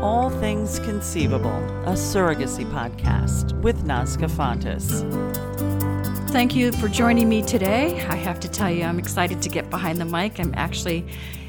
All Things Conceivable, a surrogacy podcast with Nazca Fontes. Thank you for joining me today. I have to tell you, I'm excited to get behind the mic. I'm actually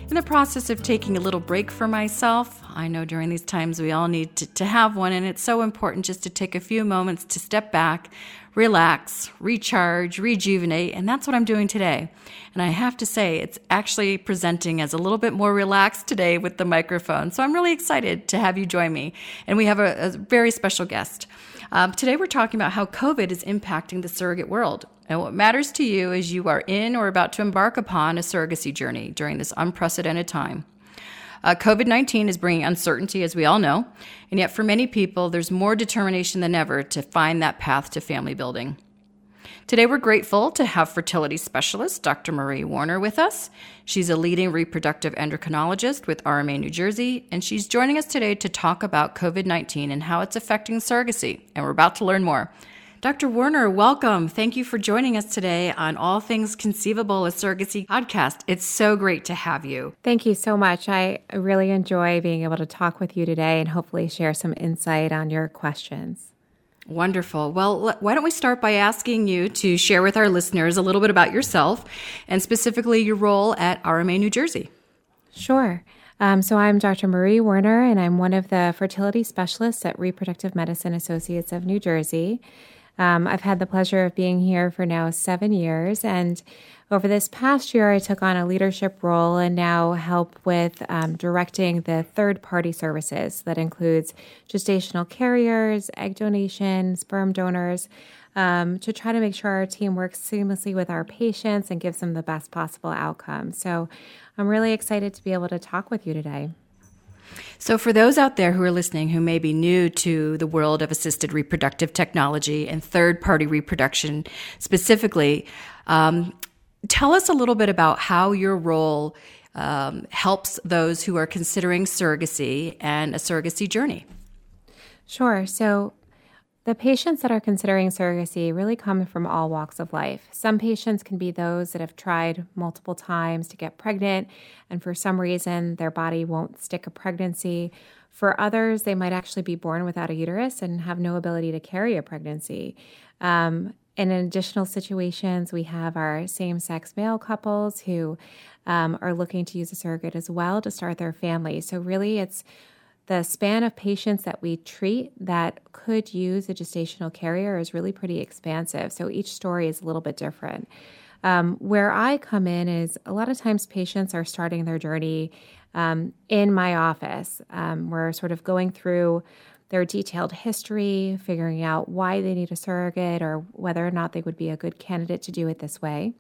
in the process of taking a little break for myself. I know during these times we all need to, to have one, and it's so important just to take a few moments to step back, relax, recharge, rejuvenate, and that's what I'm doing today. And I have to say, it's actually presenting as a little bit more relaxed today with the microphone. So I'm really excited to have you join me. And we have a, a very special guest. Um, today we're talking about how COVID is impacting the surrogate world. And what matters to you is you are in or about to embark upon a surrogacy journey during this unprecedented time. Uh, COVID 19 is bringing uncertainty, as we all know, and yet for many people, there's more determination than ever to find that path to family building. Today, we're grateful to have fertility specialist Dr. Marie Werner with us. She's a leading reproductive endocrinologist with RMA New Jersey, and she's joining us today to talk about COVID 19 and how it's affecting surrogacy. And we're about to learn more. Dr. Werner, welcome. Thank you for joining us today on All Things Conceivable, a surrogacy podcast. It's so great to have you. Thank you so much. I really enjoy being able to talk with you today and hopefully share some insight on your questions. Wonderful. Well, why don't we start by asking you to share with our listeners a little bit about yourself and specifically your role at RMA New Jersey? Sure. Um, so, I'm Dr. Marie Werner, and I'm one of the fertility specialists at Reproductive Medicine Associates of New Jersey. Um, I've had the pleasure of being here for now seven years. And over this past year, I took on a leadership role and now help with um, directing the third party services that includes gestational carriers, egg donation, sperm donors. Um, to try to make sure our team works seamlessly with our patients and gives them the best possible outcome. So I'm really excited to be able to talk with you today. So, for those out there who are listening who may be new to the world of assisted reproductive technology and third party reproduction specifically, um, tell us a little bit about how your role um, helps those who are considering surrogacy and a surrogacy journey. Sure. So, the patients that are considering surrogacy really come from all walks of life. Some patients can be those that have tried multiple times to get pregnant, and for some reason, their body won't stick a pregnancy. For others, they might actually be born without a uterus and have no ability to carry a pregnancy. Um, in additional situations, we have our same sex male couples who um, are looking to use a surrogate as well to start their family. So, really, it's the span of patients that we treat that could use a gestational carrier is really pretty expansive. So each story is a little bit different. Um, where I come in is a lot of times patients are starting their journey um, in my office. Um, we're sort of going through their detailed history, figuring out why they need a surrogate or whether or not they would be a good candidate to do it this way.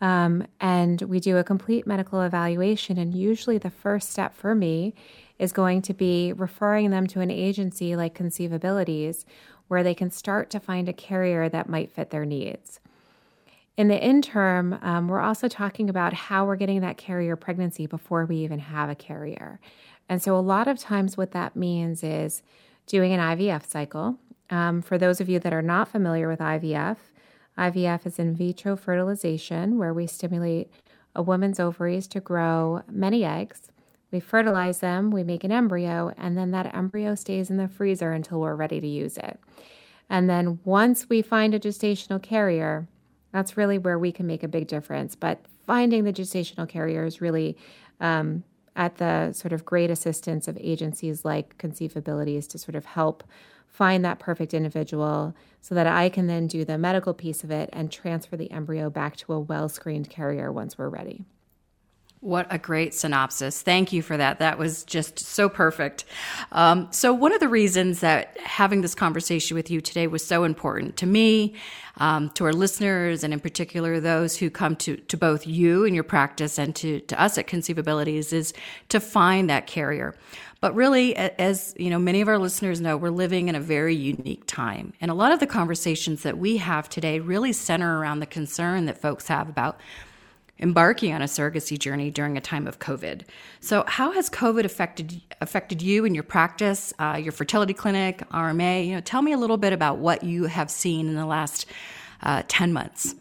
Um, and we do a complete medical evaluation. And usually, the first step for me is going to be referring them to an agency like ConceiveAbilities, where they can start to find a carrier that might fit their needs. In the interim, um, we're also talking about how we're getting that carrier pregnancy before we even have a carrier. And so, a lot of times, what that means is doing an IVF cycle. Um, for those of you that are not familiar with IVF, IVF is in vitro fertilization, where we stimulate a woman's ovaries to grow many eggs we fertilize them, we make an embryo, and then that embryo stays in the freezer until we're ready to use it. And then once we find a gestational carrier, that's really where we can make a big difference. But finding the gestational carrier is really um, at the sort of great assistance of agencies like ConceiveAbilities to sort of help find that perfect individual so that I can then do the medical piece of it and transfer the embryo back to a well screened carrier once we're ready. What a great synopsis. Thank you for that. That was just so perfect. Um, so, one of the reasons that having this conversation with you today was so important to me, um, to our listeners, and in particular those who come to, to both you and your practice and to, to us at ConceiveAbilities, is to find that carrier. But really, as you know, many of our listeners know, we're living in a very unique time. And a lot of the conversations that we have today really center around the concern that folks have about embarking on a surrogacy journey during a time of COVID. So, how has COVID affected affected you and your practice, uh, your fertility clinic, RMA? You know, tell me a little bit about what you have seen in the last uh, ten months.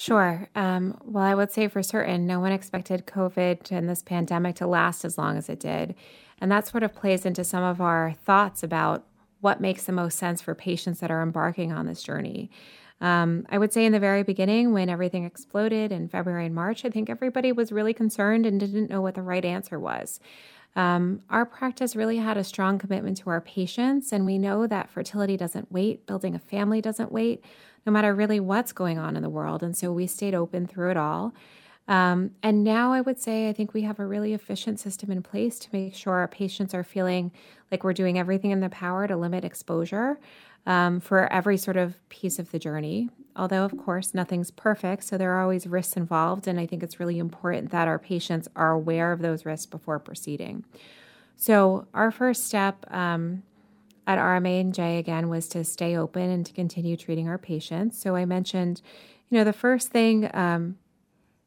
Sure. Um, well, I would say for certain, no one expected COVID and this pandemic to last as long as it did. And that sort of plays into some of our thoughts about what makes the most sense for patients that are embarking on this journey. Um, I would say in the very beginning, when everything exploded in February and March, I think everybody was really concerned and didn't know what the right answer was. Um, our practice really had a strong commitment to our patients, and we know that fertility doesn't wait, building a family doesn't wait, no matter really what's going on in the world. And so we stayed open through it all. Um, and now I would say I think we have a really efficient system in place to make sure our patients are feeling like we're doing everything in the power to limit exposure um, for every sort of piece of the journey. Although, of course, nothing's perfect, so there are always risks involved, and I think it's really important that our patients are aware of those risks before proceeding. So, our first step um, at RMA NJ again was to stay open and to continue treating our patients. So, I mentioned, you know, the first thing um,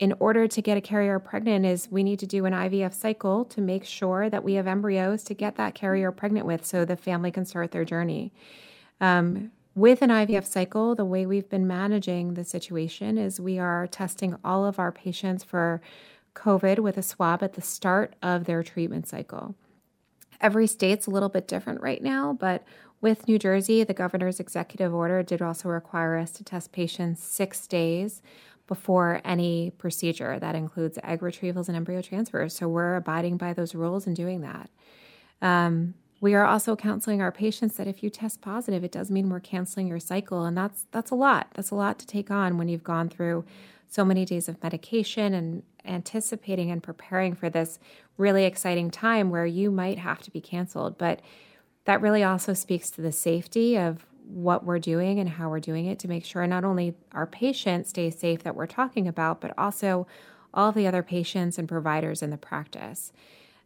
in order to get a carrier pregnant is we need to do an IVF cycle to make sure that we have embryos to get that carrier pregnant with so the family can start their journey. Um, with an IVF cycle, the way we've been managing the situation is we are testing all of our patients for COVID with a swab at the start of their treatment cycle. Every state's a little bit different right now, but with New Jersey, the governor's executive order did also require us to test patients six days before any procedure. That includes egg retrievals and embryo transfers. So we're abiding by those rules and doing that. Um, we are also counseling our patients that if you test positive, it does mean we're canceling your cycle, and that's that's a lot. That's a lot to take on when you've gone through so many days of medication and anticipating and preparing for this really exciting time where you might have to be canceled. But that really also speaks to the safety of what we're doing and how we're doing it to make sure not only our patients stay safe that we're talking about, but also all the other patients and providers in the practice.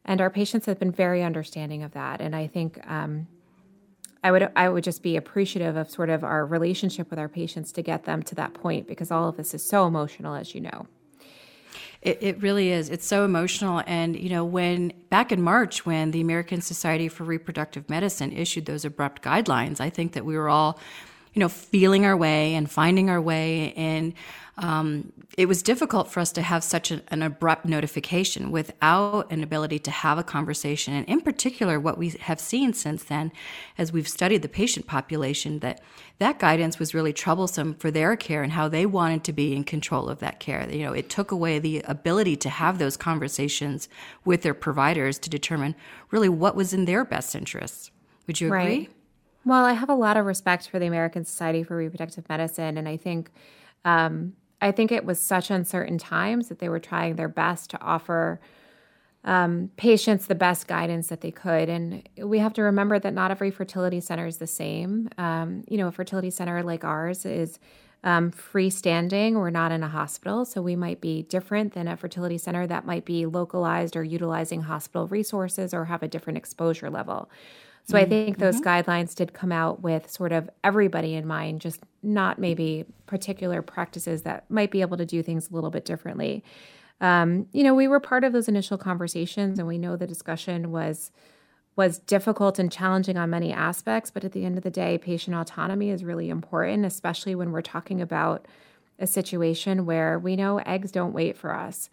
And our patients have been very understanding of that. And I think um, I would I would just be appreciative of sort of our relationship with our patients to get them to that point because all of this is so emotional, as you know. It, it, really is. It's so emotional. And, you know, when back in March, when the American Society for Reproductive Medicine issued those abrupt guidelines, I think that we were all, you know, feeling our way and finding our way. And um, it was difficult for us to have such an, an, abrupt notification without an ability to have a conversation. And in particular, what we have seen since then, as we've studied the patient population, that that guidance was really troublesome for their care and how they wanted to be in control of that care. You know, it took away the ability to have those conversations with their providers to determine really what was in their best interests. Would you agree? Right. Well, I have a lot of respect for the American Society for Reproductive Medicine, and I think um, I think it was such uncertain times that they were trying their best to offer um, patients the best guidance that they could. And we have to remember that not every fertility center is the same. Um, you know, a fertility center like ours is um, freestanding. We're not in a hospital, so we might be different than a fertility center that might be localized or utilizing hospital resources or have a different exposure level. So I think those mm-hmm. guidelines did come out with sort of everybody in mind, just not maybe particular practices that might be able to do things a little bit differently. Um, you know, we were part of those initial conversations, and we know the discussion was was difficult and challenging on many aspects. But at the end of the day, patient autonomy is really important, especially when we're talking about a situation where we know eggs don't wait for us.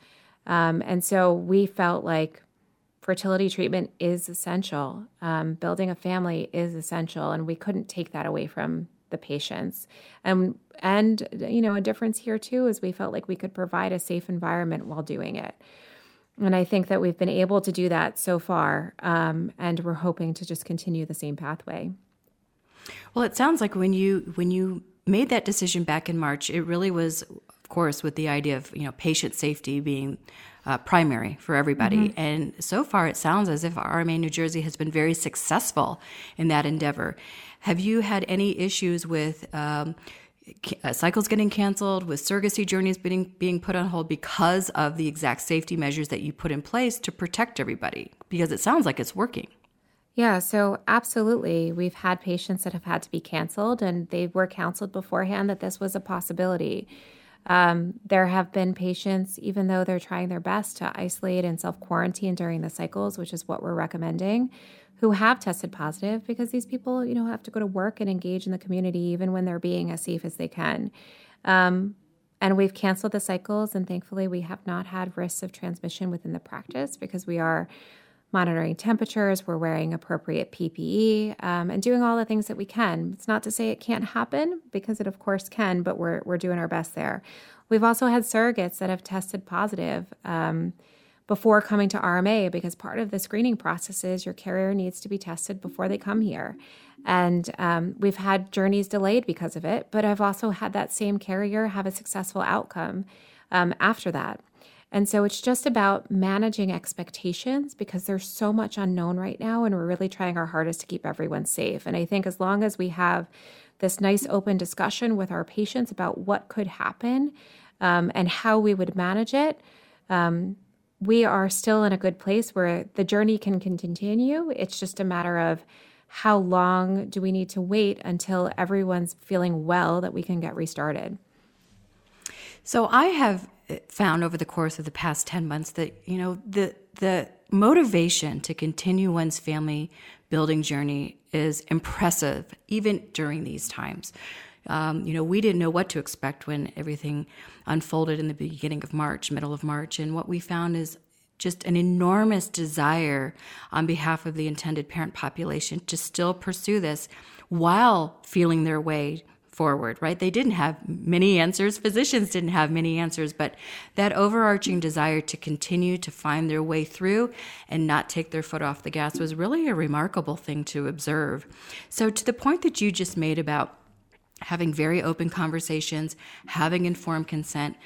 Um, and so we felt like fertility treatment is essential. Um, building a family is essential, and we couldn't take that away from the patients. And and you know, a difference here too is we felt like we could provide a safe environment while doing it. And I think that we've been able to do that so far, um, and we're hoping to just continue the same pathway. Well, it sounds like when you when you made that decision back in March, it really was, of course, with the idea of you know patient safety being uh, primary for everybody. Mm-hmm. And so far, it sounds as if RMA New Jersey has been very successful in that endeavor. Have you had any issues with um, uh, cycles getting canceled, with surrogacy journeys being, being put on hold because of the exact safety measures that you put in place to protect everybody? Because it sounds like it's working. Yeah, so absolutely. We've had patients that have had to be canceled, and they were counseled beforehand that this was a possibility. Um, there have been patients, even though they're trying their best to isolate and self quarantine during the cycles, which is what we're recommending, who have tested positive because these people, you know, have to go to work and engage in the community even when they're being as safe as they can. Um, And we've canceled the cycles, and thankfully, we have not had risks of transmission within the practice because we are monitoring temperatures, we're wearing appropriate PPE, um, and doing all the things that we can. It's not to say it can't happen because it, of course, can, but we're, we're doing our best there. We've also had surrogates that have tested positive um, before coming to RMA because part of the screening process is your carrier needs to be tested before they come here. And um, we've had journeys delayed because of it, but I've also had that same carrier have a successful outcome um, after that. And so it's just about managing expectations because there's so much unknown right now, and we're really trying our hardest to keep everyone safe. And I think as long as we have this nice open discussion with our patients about what could happen um, and how we would manage it, um, we are still in a good place where the journey can continue. It's just a matter of how long do we need to wait until everyone's feeling well that we can get restarted. So I have found over the course of the past 10 months that, you know, the, the motivation to continue one's family building journey is impressive, even during these times. Um, you know, we didn't know what to expect when everything unfolded in the beginning of March, middle of March. And what we found is just an enormous desire on behalf of the intended parent population to still pursue this while feeling their way forward, right? They didn't have many answers. Physicians didn't have many answers, but that overarching desire to continue to find their way through and not take their foot off the gas was really a remarkable thing to observe. So, to the point that you just made about having very open conversations, having informed consent,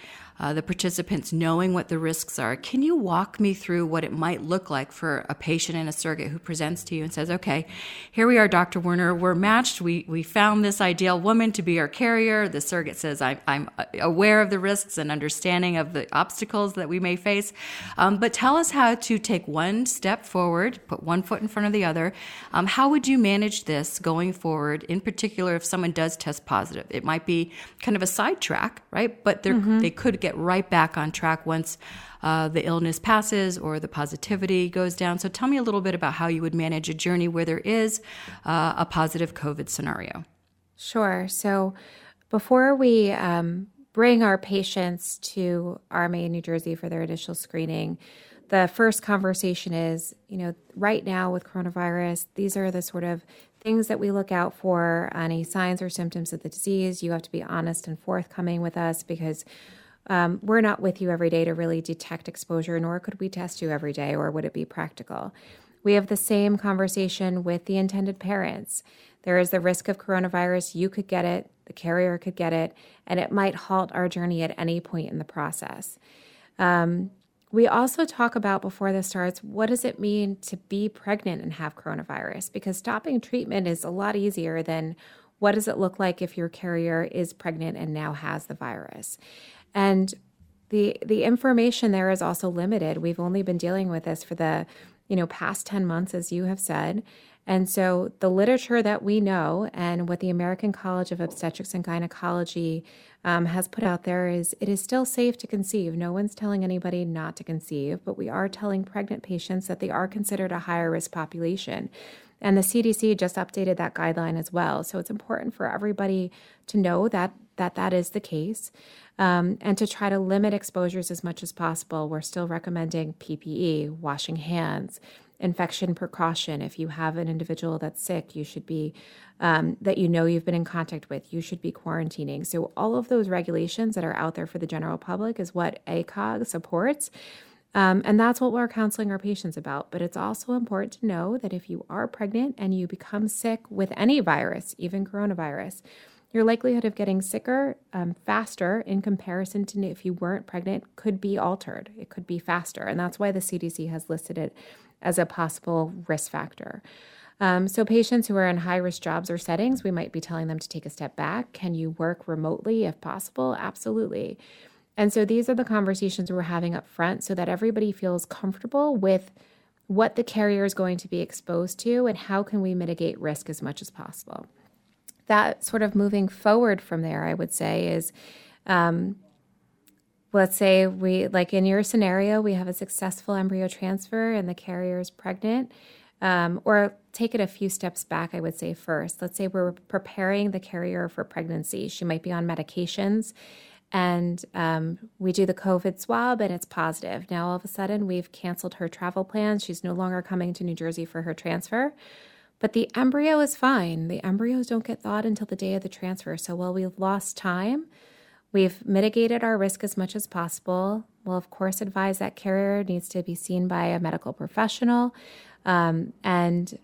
uh, the participants knowing what the risks are. Can you walk me through what it might look like for a patient and a surrogate who presents to you and says, okay, here we are, Dr. Werner, we're matched. We, we found this ideal woman to be our carrier. The surrogate says, I, I'm aware of the risks and understanding of the obstacles that we may face. Um, but tell us how to take one step forward, put one foot in front of the other. Um, how would you manage this going forward, in particular if someone does test positive? It might be kind of a sidetrack, right? But mm-hmm. they could get get right back on track once uh, the illness passes or the positivity goes down. So tell me a little bit about how you would manage a journey where there is uh, a positive COVID scenario. Sure. So before we um, bring our patients to RMA in New Jersey for their initial screening, the first conversation is, you know, right now with coronavirus, these are the sort of things that we look out for, any signs or symptoms of the disease. You have to be honest and forthcoming with us because um, we're not with you every day to really detect exposure, nor could we test you every day, or would it be practical? We have the same conversation with the intended parents. There is the risk of coronavirus. You could get it, the carrier could get it, and it might halt our journey at any point in the process. Um, we also talk about before this starts what does it mean to be pregnant and have coronavirus? Because stopping treatment is a lot easier than what does it look like if your carrier is pregnant and now has the virus. And the the information there is also limited. We've only been dealing with this for the, you know, past 10 months as you have said. And so the literature that we know and what the American College of Obstetrics and Gynecology um, has put out there is it is still safe to conceive. No one's telling anybody not to conceive, but we are telling pregnant patients that they are considered a higher risk population. And the CDC just updated that guideline as well. So it's important for everybody to know that that, that is the case um, and to try to limit exposures as much as possible. We're still recommending PPE, washing hands, infection precaution. If you have an individual that's sick, you should be, um, that you know you've been in contact with, you should be quarantining. So, all of those regulations that are out there for the general public is what ACOG supports. Um, and that's what we're counseling our patients about. But it's also important to know that if you are pregnant and you become sick with any virus, even coronavirus, your likelihood of getting sicker um, faster in comparison to if you weren't pregnant could be altered. It could be faster. And that's why the CDC has listed it as a possible risk factor. Um, so, patients who are in high risk jobs or settings, we might be telling them to take a step back. Can you work remotely if possible? Absolutely. And so, these are the conversations we're having up front so that everybody feels comfortable with what the carrier is going to be exposed to and how can we mitigate risk as much as possible that sort of moving forward from there, I would say, is um, let's say we, like in your scenario, we have a successful embryo transfer and the carrier is pregnant. Um, or take it a few steps back, I would say first. Let's say we're preparing the carrier for pregnancy. She might be on medications and um, we do the COVID swab and it's positive. Now, all of a sudden, we've canceled her travel plans. She's no longer coming to New Jersey for her transfer. But the embryo is fine. The embryos don't get thawed until the day of the transfer. So while we've lost time, we've mitigated our risk as much as possible. We'll, of course, advise that carrier needs to be seen by a medical professional. Um, and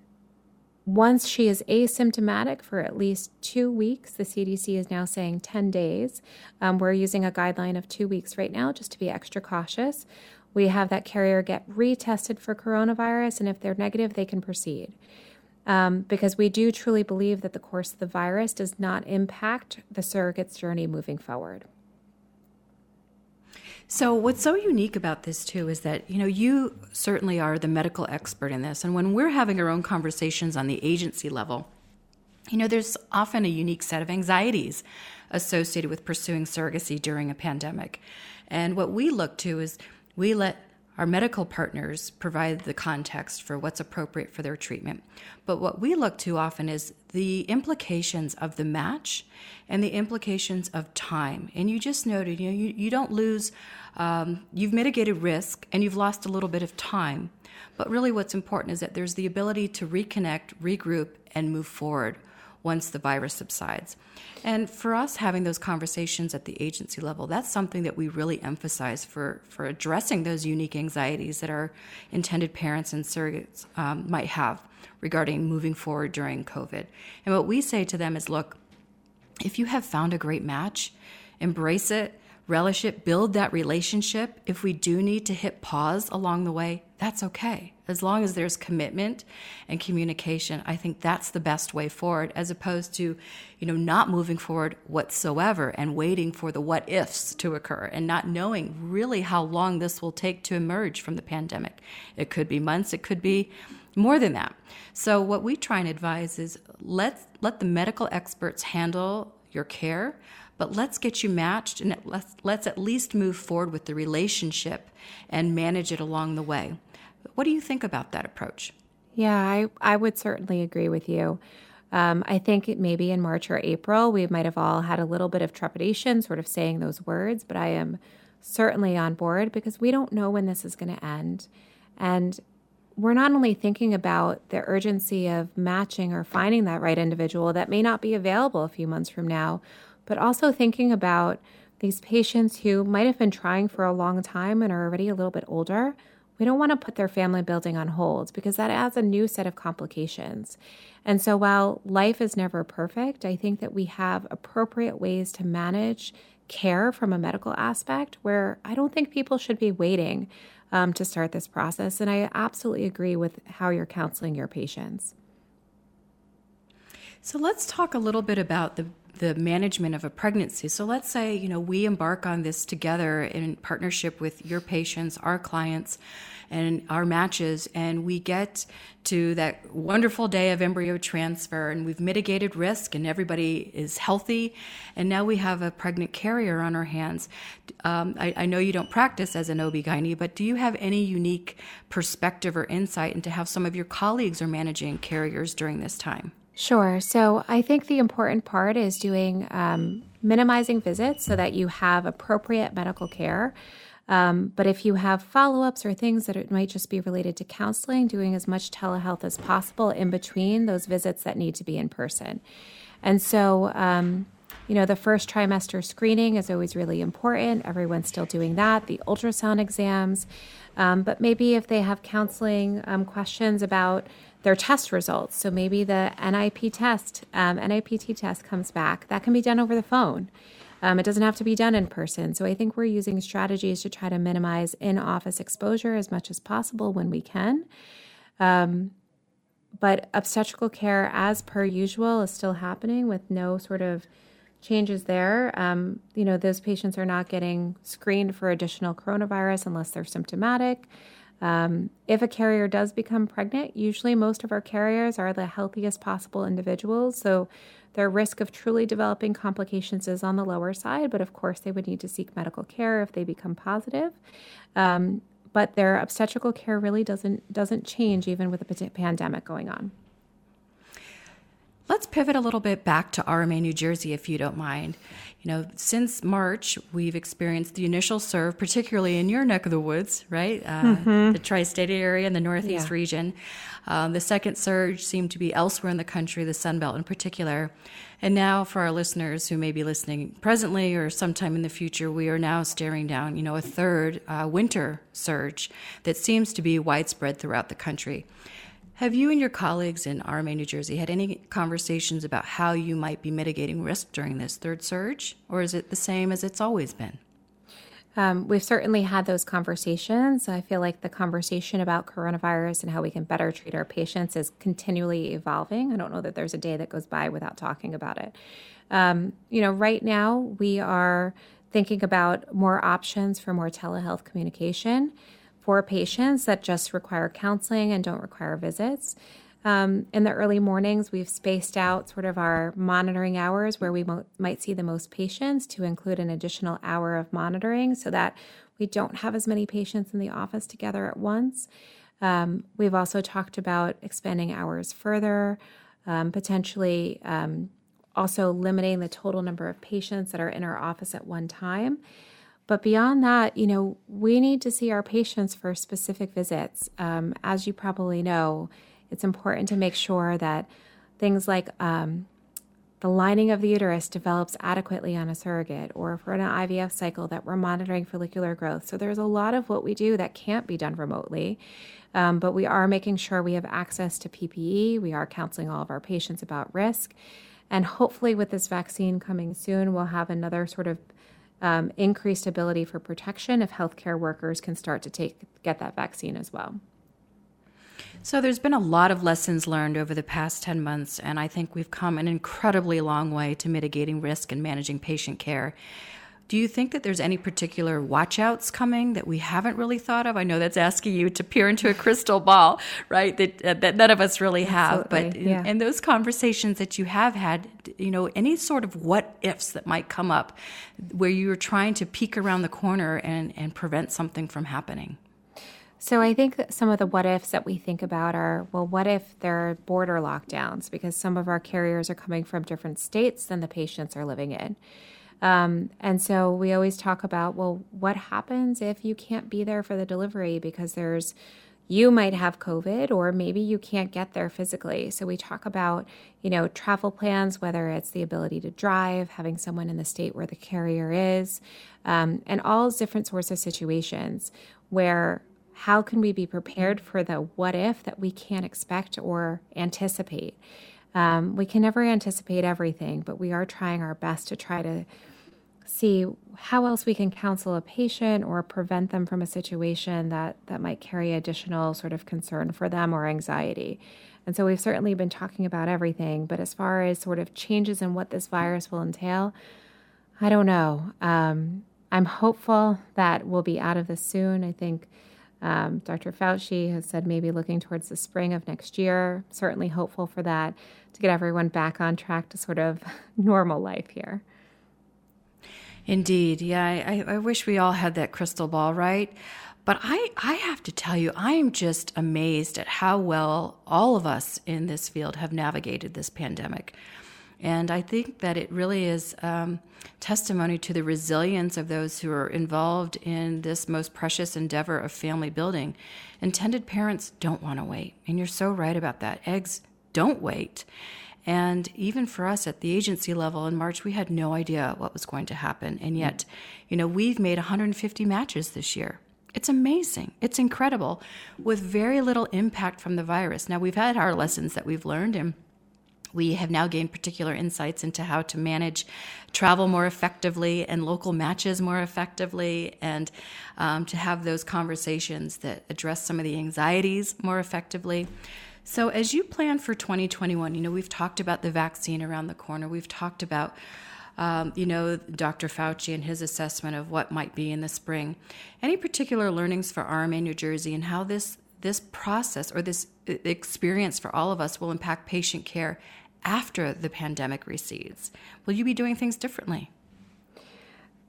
once she is asymptomatic for at least two weeks, the CDC is now saying 10 days. Um, we're using a guideline of two weeks right now just to be extra cautious. We have that carrier get retested for coronavirus, and if they're negative, they can proceed. Um, because we do truly believe that the course of the virus does not impact the surrogate's journey moving forward. So what's so unique about this too is that you know you certainly are the medical expert in this and when we're having our own conversations on the agency level you know there's often a unique set of anxieties associated with pursuing surrogacy during a pandemic. And what we look to is we let our medical partners provide the context for what's appropriate for their treatment. But what we look to often is the implications of the match and the implications of time. And you just noted, you know, you, you don't lose, um, you've mitigated risk and you've lost a little bit of time. But really, what's important is that there's the ability to reconnect, regroup, and move forward once the virus subsides. And for us, having those conversations at the agency level, that's something that we really emphasize for, for addressing those unique anxieties that our intended parents and surrogates um, might have regarding moving forward during COVID. And what we say to them is look, if you have found a great match, embrace it, relish it, build that relationship. If we do need to hit pause along the way, that's okay. As long as there's commitment and communication, I think that's the best way forward as opposed to, you know, not moving forward whatsoever and waiting for the what ifs to occur and not knowing really how long this will take to emerge from the pandemic. It could be months, it could be more than that. So what we try and advise is let let the medical experts handle your care but let's get you matched and let's, let's at least move forward with the relationship and manage it along the way. What do you think about that approach? Yeah, I, I would certainly agree with you. Um, I think maybe in March or April, we might have all had a little bit of trepidation, sort of saying those words, but I am certainly on board because we don't know when this is going to end. And we're not only thinking about the urgency of matching or finding that right individual that may not be available a few months from now, but also thinking about these patients who might have been trying for a long time and are already a little bit older. We don't want to put their family building on hold because that adds a new set of complications. And so, while life is never perfect, I think that we have appropriate ways to manage care from a medical aspect where I don't think people should be waiting um, to start this process. And I absolutely agree with how you're counseling your patients. So let's talk a little bit about the the management of a pregnancy. So let's say, you know, we embark on this together in partnership with your patients, our clients, and our matches, and we get to that wonderful day of embryo transfer, and we've mitigated risk, and everybody is healthy, and now we have a pregnant carrier on our hands. Um, I, I, know you don't practice as an OB-GYN, but do you have any unique perspective or insight into how some of your colleagues are managing carriers during this time? Sure. So I think the important part is doing um, minimizing visits so that you have appropriate medical care. Um, but if you have follow ups or things that it might just be related to counseling, doing as much telehealth as possible in between those visits that need to be in person. And so, um, you know, the first trimester screening is always really important. Everyone's still doing that, the ultrasound exams. Um, but maybe if they have counseling um, questions about their test results. So maybe the NIP test, um, NIPT test comes back. That can be done over the phone. Um, it doesn't have to be done in person. So I think we're using strategies to try to minimize in office exposure as much as possible when we can. Um, but obstetrical care, as per usual, is still happening with no sort of changes there. Um, you know, those patients are not getting screened for additional coronavirus unless they're symptomatic. Um, if a carrier does become pregnant, usually most of our carriers are the healthiest possible individuals. So their risk of truly developing complications is on the lower side, but of course they would need to seek medical care if they become positive. Um, but their obstetrical care really doesn't doesn't change even with a pandemic going on. Let's pivot a little bit back to RMA New Jersey, if you don't mind. You know, since March, we've experienced the initial surge, particularly in your neck of the woods, right? Uh, mm-hmm. The tri state area and the Northeast yeah. region. Um, the second surge seemed to be elsewhere in the country, the Sun Belt in particular. And now, for our listeners who may be listening presently or sometime in the future, we are now staring down, you know, a third uh, winter surge that seems to be widespread throughout the country. Have you and your colleagues in RMA New Jersey had any conversations about how you might be mitigating risk during this third surge, or is it the same as it's always been? Um, we've certainly had those conversations. I feel like the conversation about coronavirus and how we can better treat our patients is continually evolving. I don't know that there's a day that goes by without talking about it. Um, you know, right now we are thinking about more options for more telehealth communication for patients that just require counseling and don't require visits. Um, in the early mornings, we've spaced out sort of our monitoring hours where we mo- might see the most patients to include an additional hour of monitoring so that we don't have as many patients in the office together at once. Um, we've also talked about expanding hours further, um, potentially um, also limiting the total number of patients that are in our office at one time. But beyond that, you know, we need to see our patients for specific visits. Um, as you probably know, it's important to make sure that things like um, the lining of the uterus develops adequately on a surrogate, or for an IVF cycle, that we're monitoring follicular growth. So there's a lot of what we do that can't be done remotely. Um, but we are making sure we have access to PPE. We are counseling all of our patients about risk. And hopefully, with this vaccine coming soon, we'll have another sort of um, increased ability for protection if healthcare workers can start to take get that vaccine as well. So there's been a lot of lessons learned over the past 10 months, and I think we've come an incredibly long way to mitigating risk and managing patient care. Do you think that there's any particular watchouts coming that we haven't really thought of? I know that's asking you to peer into a crystal ball, right? That uh, that none of us really have. Absolutely, but yeah. in, in those conversations that you have had, you know, any sort of what ifs that might come up, where you are trying to peek around the corner and and prevent something from happening. So I think that some of the what ifs that we think about are well, what if there are border lockdowns because some of our carriers are coming from different states than the patients are living in. Um, and so we always talk about, well, what happens if you can't be there for the delivery because there's, you might have COVID or maybe you can't get there physically. So we talk about, you know, travel plans, whether it's the ability to drive, having someone in the state where the carrier is, um, and all different sorts of situations where how can we be prepared for the what if that we can't expect or anticipate. Um, we can never anticipate everything, but we are trying our best to try to see how else we can counsel a patient or prevent them from a situation that, that might carry additional sort of concern for them or anxiety. And so we've certainly been talking about everything, but as far as sort of changes in what this virus will entail, I don't know. Um, I'm hopeful that we'll be out of this soon. I think um, Dr. Fauci has said maybe looking towards the spring of next year. Certainly hopeful for that to get everyone back on track to sort of normal life here. Indeed. Yeah, I, I wish we all had that crystal ball, right? But I, I have to tell you, I am just amazed at how well all of us in this field have navigated this pandemic. And I think that it really is um, testimony to the resilience of those who are involved in this most precious endeavor of family building. Intended parents don't want to wait. And you're so right about that. Eggs don't wait. And even for us at the agency level in March, we had no idea what was going to happen. And yet, you know, we've made 150 matches this year. It's amazing. It's incredible with very little impact from the virus. Now, we've had our lessons that we've learned, and we have now gained particular insights into how to manage travel more effectively and local matches more effectively, and um, to have those conversations that address some of the anxieties more effectively. So, as you plan for 2021, you know, we've talked about the vaccine around the corner. We've talked about, um, you know, Dr. Fauci and his assessment of what might be in the spring. Any particular learnings for RMA New Jersey and how this this process or this uh, experience for all of us will impact patient care after the pandemic recedes? Will you be doing things differently?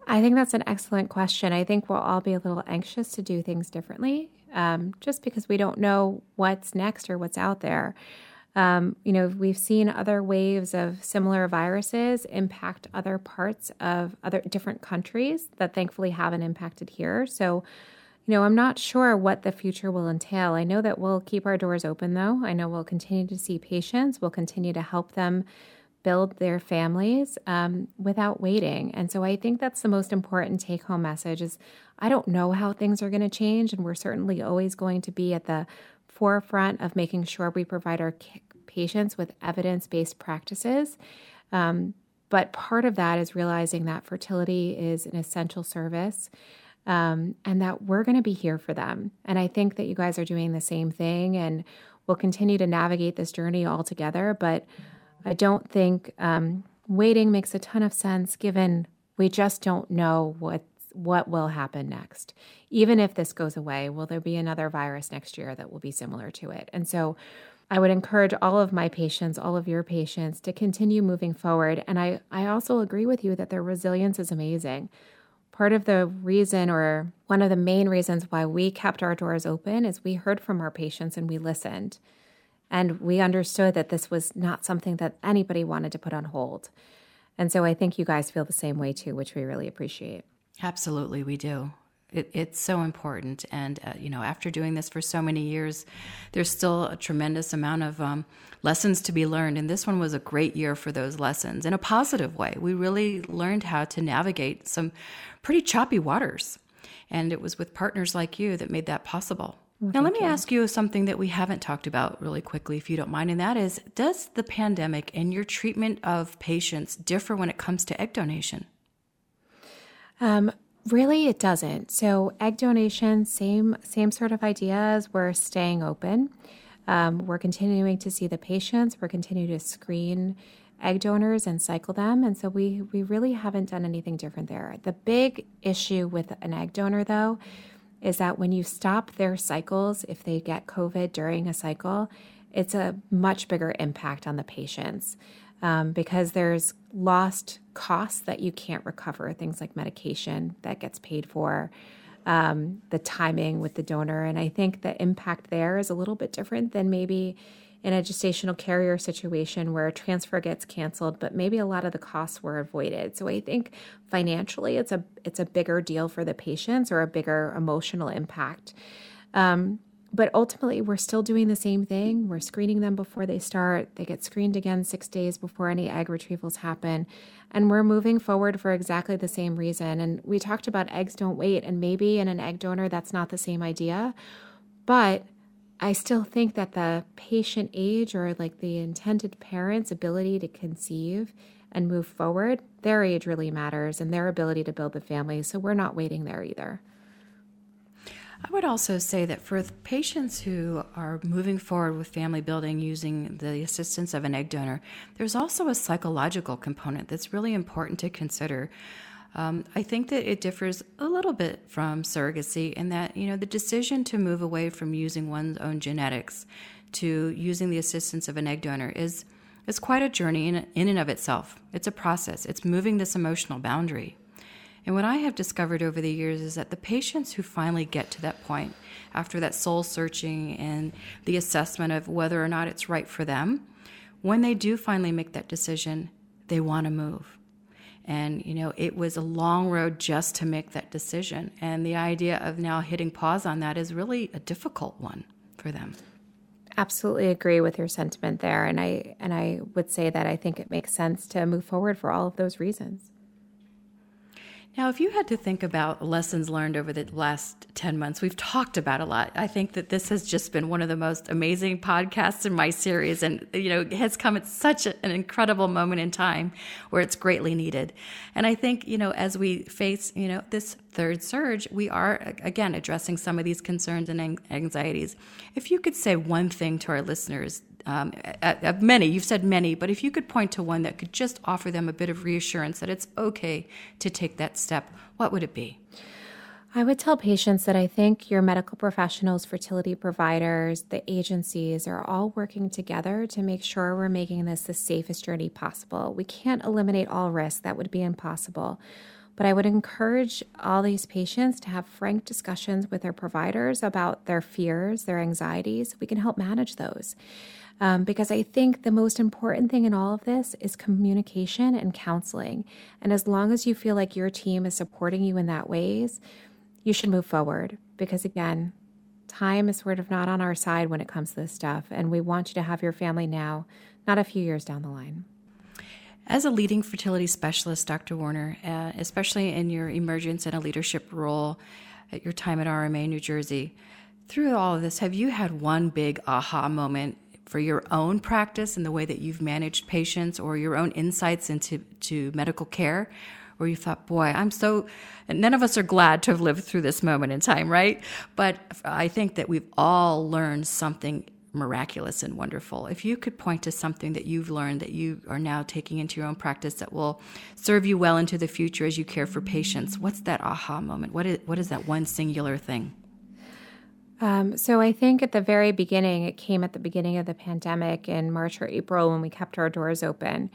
I think that's an excellent question. I think we'll all be a little anxious to do things differently um, just because we don't know what's next or what's out there. Um, you know, we've seen other waves of similar viruses impact other parts of other different countries that thankfully haven't impacted here. So, you know, I'm not sure what the future will entail. I know that we'll keep our doors open though. I know we'll continue to see patients, we'll continue to help them build their families um, without waiting. And so I think that's the most important take home message is I don't know how things are going to change and we're certainly always going to be at the forefront of making sure we provide our patients with evidence-based practices. Um, but part of that is realizing that fertility is an essential service um, and that we're going to be here for them. And I think that you guys are doing the same thing and we'll continue to navigate this journey all together. But I don't think um, waiting makes a ton of sense given we just don't know what what will happen next. Even if this goes away, will there be another virus next year that will be similar to it? And so I would encourage all of my patients, all of your patients to continue moving forward. And I, I also agree with you that their resilience is amazing. Part of the reason, or one of the main reasons why we kept our doors open, is we heard from our patients and we listened. And we understood that this was not something that anybody wanted to put on hold. And so I think you guys feel the same way too, which we really appreciate. Absolutely, we do. It, it's so important. And, uh, you know, after doing this for so many years, there's still a tremendous amount of um, lessons to be learned. And this one was a great year for those lessons in a positive way. We really learned how to navigate some pretty choppy waters. And it was with partners like you that made that possible. Well, now, let me you. ask you something that we haven't talked about really quickly, if you don't mind, and that is Does the pandemic and your treatment of patients differ when it comes to egg donation? Um, really, it doesn't. So, egg donation, same same sort of ideas. We're staying open. Um, we're continuing to see the patients. We're continuing to screen egg donors and cycle them, and so we we really haven't done anything different there. The big issue with an egg donor, though is that when you stop their cycles, if they get COVID during a cycle, it's a much bigger impact on the patients um, because there's lost costs that you can't recover, things like medication that gets paid for. Um, the timing with the donor. And I think the impact there is a little bit different than maybe in a gestational carrier situation where a transfer gets canceled, but maybe a lot of the costs were avoided. So I think financially, it's a it's a bigger deal for the patients or a bigger emotional impact. Um, but ultimately, we're still doing the same thing. We're screening them before they start. They get screened again six days before any egg retrievals happen. And we're moving forward for exactly the same reason. And we talked about eggs don't wait, and maybe in an egg donor, that's not the same idea. But I still think that the patient age or like the intended parent's ability to conceive and move forward, their age really matters and their ability to build the family. So we're not waiting there either. I would also say that for patients who are moving forward with family building using the assistance of an egg donor, there's also a psychological component that's really important to consider. Um, I think that it differs a little bit from surrogacy in that, you know, the decision to move away from using one's own genetics to using the assistance of an egg donor is, is quite a journey in, in and of itself. It's a process, it's moving this emotional boundary. And what I have discovered over the years is that the patients who finally get to that point, after that soul searching and the assessment of whether or not it's right for them, when they do finally make that decision, they want to move and, you know, it was a long road just to make that decision. And the idea of now hitting pause on that is really a difficult one for them. Absolutely agree with your sentiment there. And I and I would say that I think it makes sense to move forward for all of those reasons. Now, if you had to think about lessons learned over the last 10 months, we've talked about a lot. I think that this has just been one of the most amazing podcasts in my series and, you know, has come at such an incredible moment in time where it's greatly needed. And I think, you know, as we face, you know, this third surge, we are, again, addressing some of these concerns and anxieties. If you could say one thing to our listeners um, of many, you've said many, but if you could point to one that could just offer them a bit of reassurance that it's okay to take that step, what would it be? I would tell patients that I think your medical professionals, fertility providers, the agencies are all working together to make sure we're making this the safest journey possible. We can't eliminate all risk, that would be impossible. But I would encourage all these patients to have frank discussions with their providers about their fears, their anxieties. We can help manage those. Um, because I think the most important thing in all of this is communication and counseling. And as long as you feel like your team is supporting you in that ways, you should move forward. Because again, time is sort of not on our side when it comes to this stuff. And we want you to have your family now, not a few years down the line. As a leading fertility specialist, Dr. Werner, uh, especially in your emergence in a leadership role at your time at RMA New Jersey, through all of this, have you had one big aha moment for your own practice and the way that you've managed patients or your own insights into to medical care? Where you thought, boy, I'm so, none of us are glad to have lived through this moment in time, right? But I think that we've all learned something miraculous and wonderful. If you could point to something that you've learned that you are now taking into your own practice that will serve you well into the future as you care for patients, what's that aha moment? What is, what is that one singular thing? Um, so I think at the very beginning, it came at the beginning of the pandemic in March or April when we kept our doors open.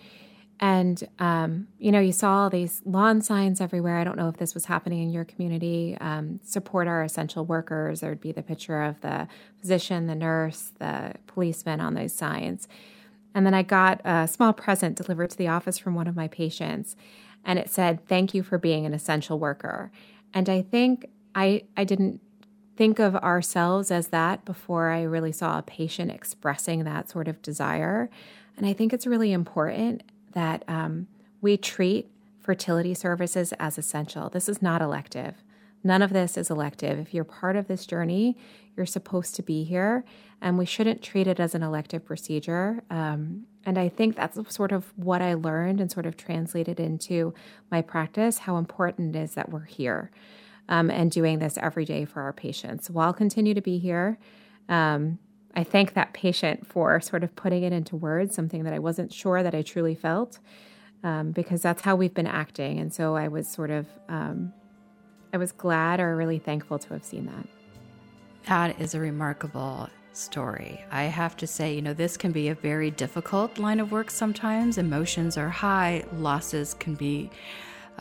And, um, you know, you saw all these lawn signs everywhere. I don't know if this was happening in your community. Um, support our essential workers. There would be the picture of the physician, the nurse, the policeman on those signs. And then I got a small present delivered to the office from one of my patients. And it said, Thank you for being an essential worker. And I think I, I didn't think of ourselves as that before I really saw a patient expressing that sort of desire. And I think it's really important that um, we treat fertility services as essential. This is not elective. None of this is elective. If you're part of this journey, you're supposed to be here, and we shouldn't treat it as an elective procedure. Um, and I think that's sort of what I learned and sort of translated into my practice how important it is that we're here um, and doing this every day for our patients. So I'll continue to be here. Um, I thank that patient for sort of putting it into words, something that I wasn't sure that I truly felt, um, because that's how we've been acting. And so I was sort of, um, I was glad or really thankful to have seen that. That is a remarkable story. I have to say, you know, this can be a very difficult line of work sometimes. Emotions are high, losses can be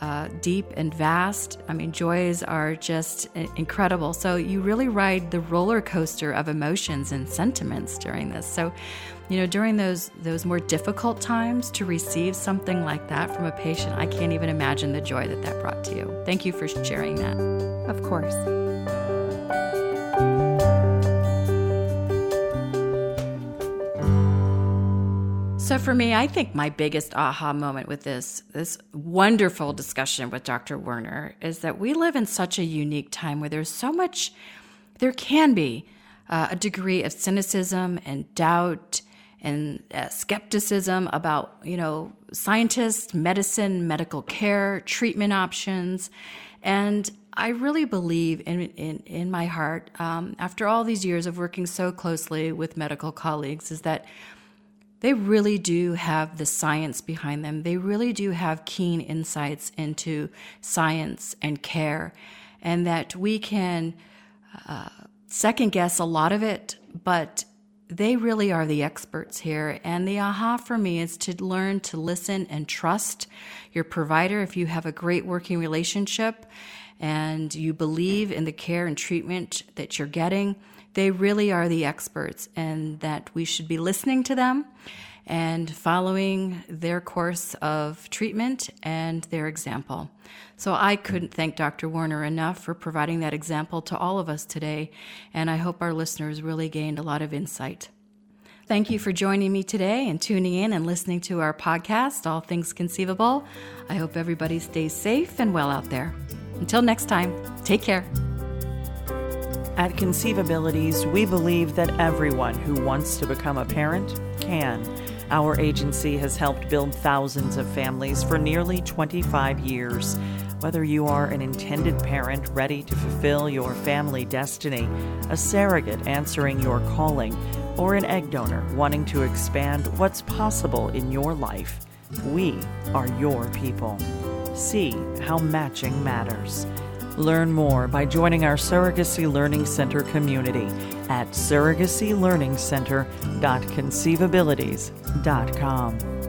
uh, deep and vast. I mean, joys are just incredible. So you really ride the roller coaster of emotions and sentiments during this. So, you know, during those those more difficult times to receive something like that from a patient, I can't even imagine the joy that that brought to you. Thank you for sharing that. Of course. So for me, I think my biggest aha moment with this this wonderful discussion with Dr. Werner is that we live in such a unique time where there's so much there can be uh, a degree of cynicism and doubt and uh, skepticism about you know scientists, medicine, medical care, treatment options, and I really believe in in, in my heart, um, after all these years of working so closely with medical colleagues, is that they really do have the science behind them. They really do have keen insights into science and care, and that we can uh, second guess a lot of it, but they really are the experts here. And the aha for me is to learn to listen and trust your provider if you have a great working relationship and you believe in the care and treatment that you're getting they really are the experts and that we should be listening to them and following their course of treatment and their example. So I couldn't thank Dr. Werner enough for providing that example to all of us today, and I hope our listeners really gained a lot of insight. Thank you for joining me today and tuning in and listening to our podcast, All Things Conceivable. I hope everybody stays safe and well out there. Until next time, take care. At ConceiveAbilities, we believe that everyone who wants to become a parent can. Our agency has helped build thousands of families for nearly 25 years. Whether you are an intended parent ready to fulfill your family destiny, a surrogate answering your calling, or an egg donor wanting to expand what's possible in your life, we are your people. See how matching matters. Learn more by joining our Surrogacy Learning Center community at surrogacylearningcenter.conceivabilities.com.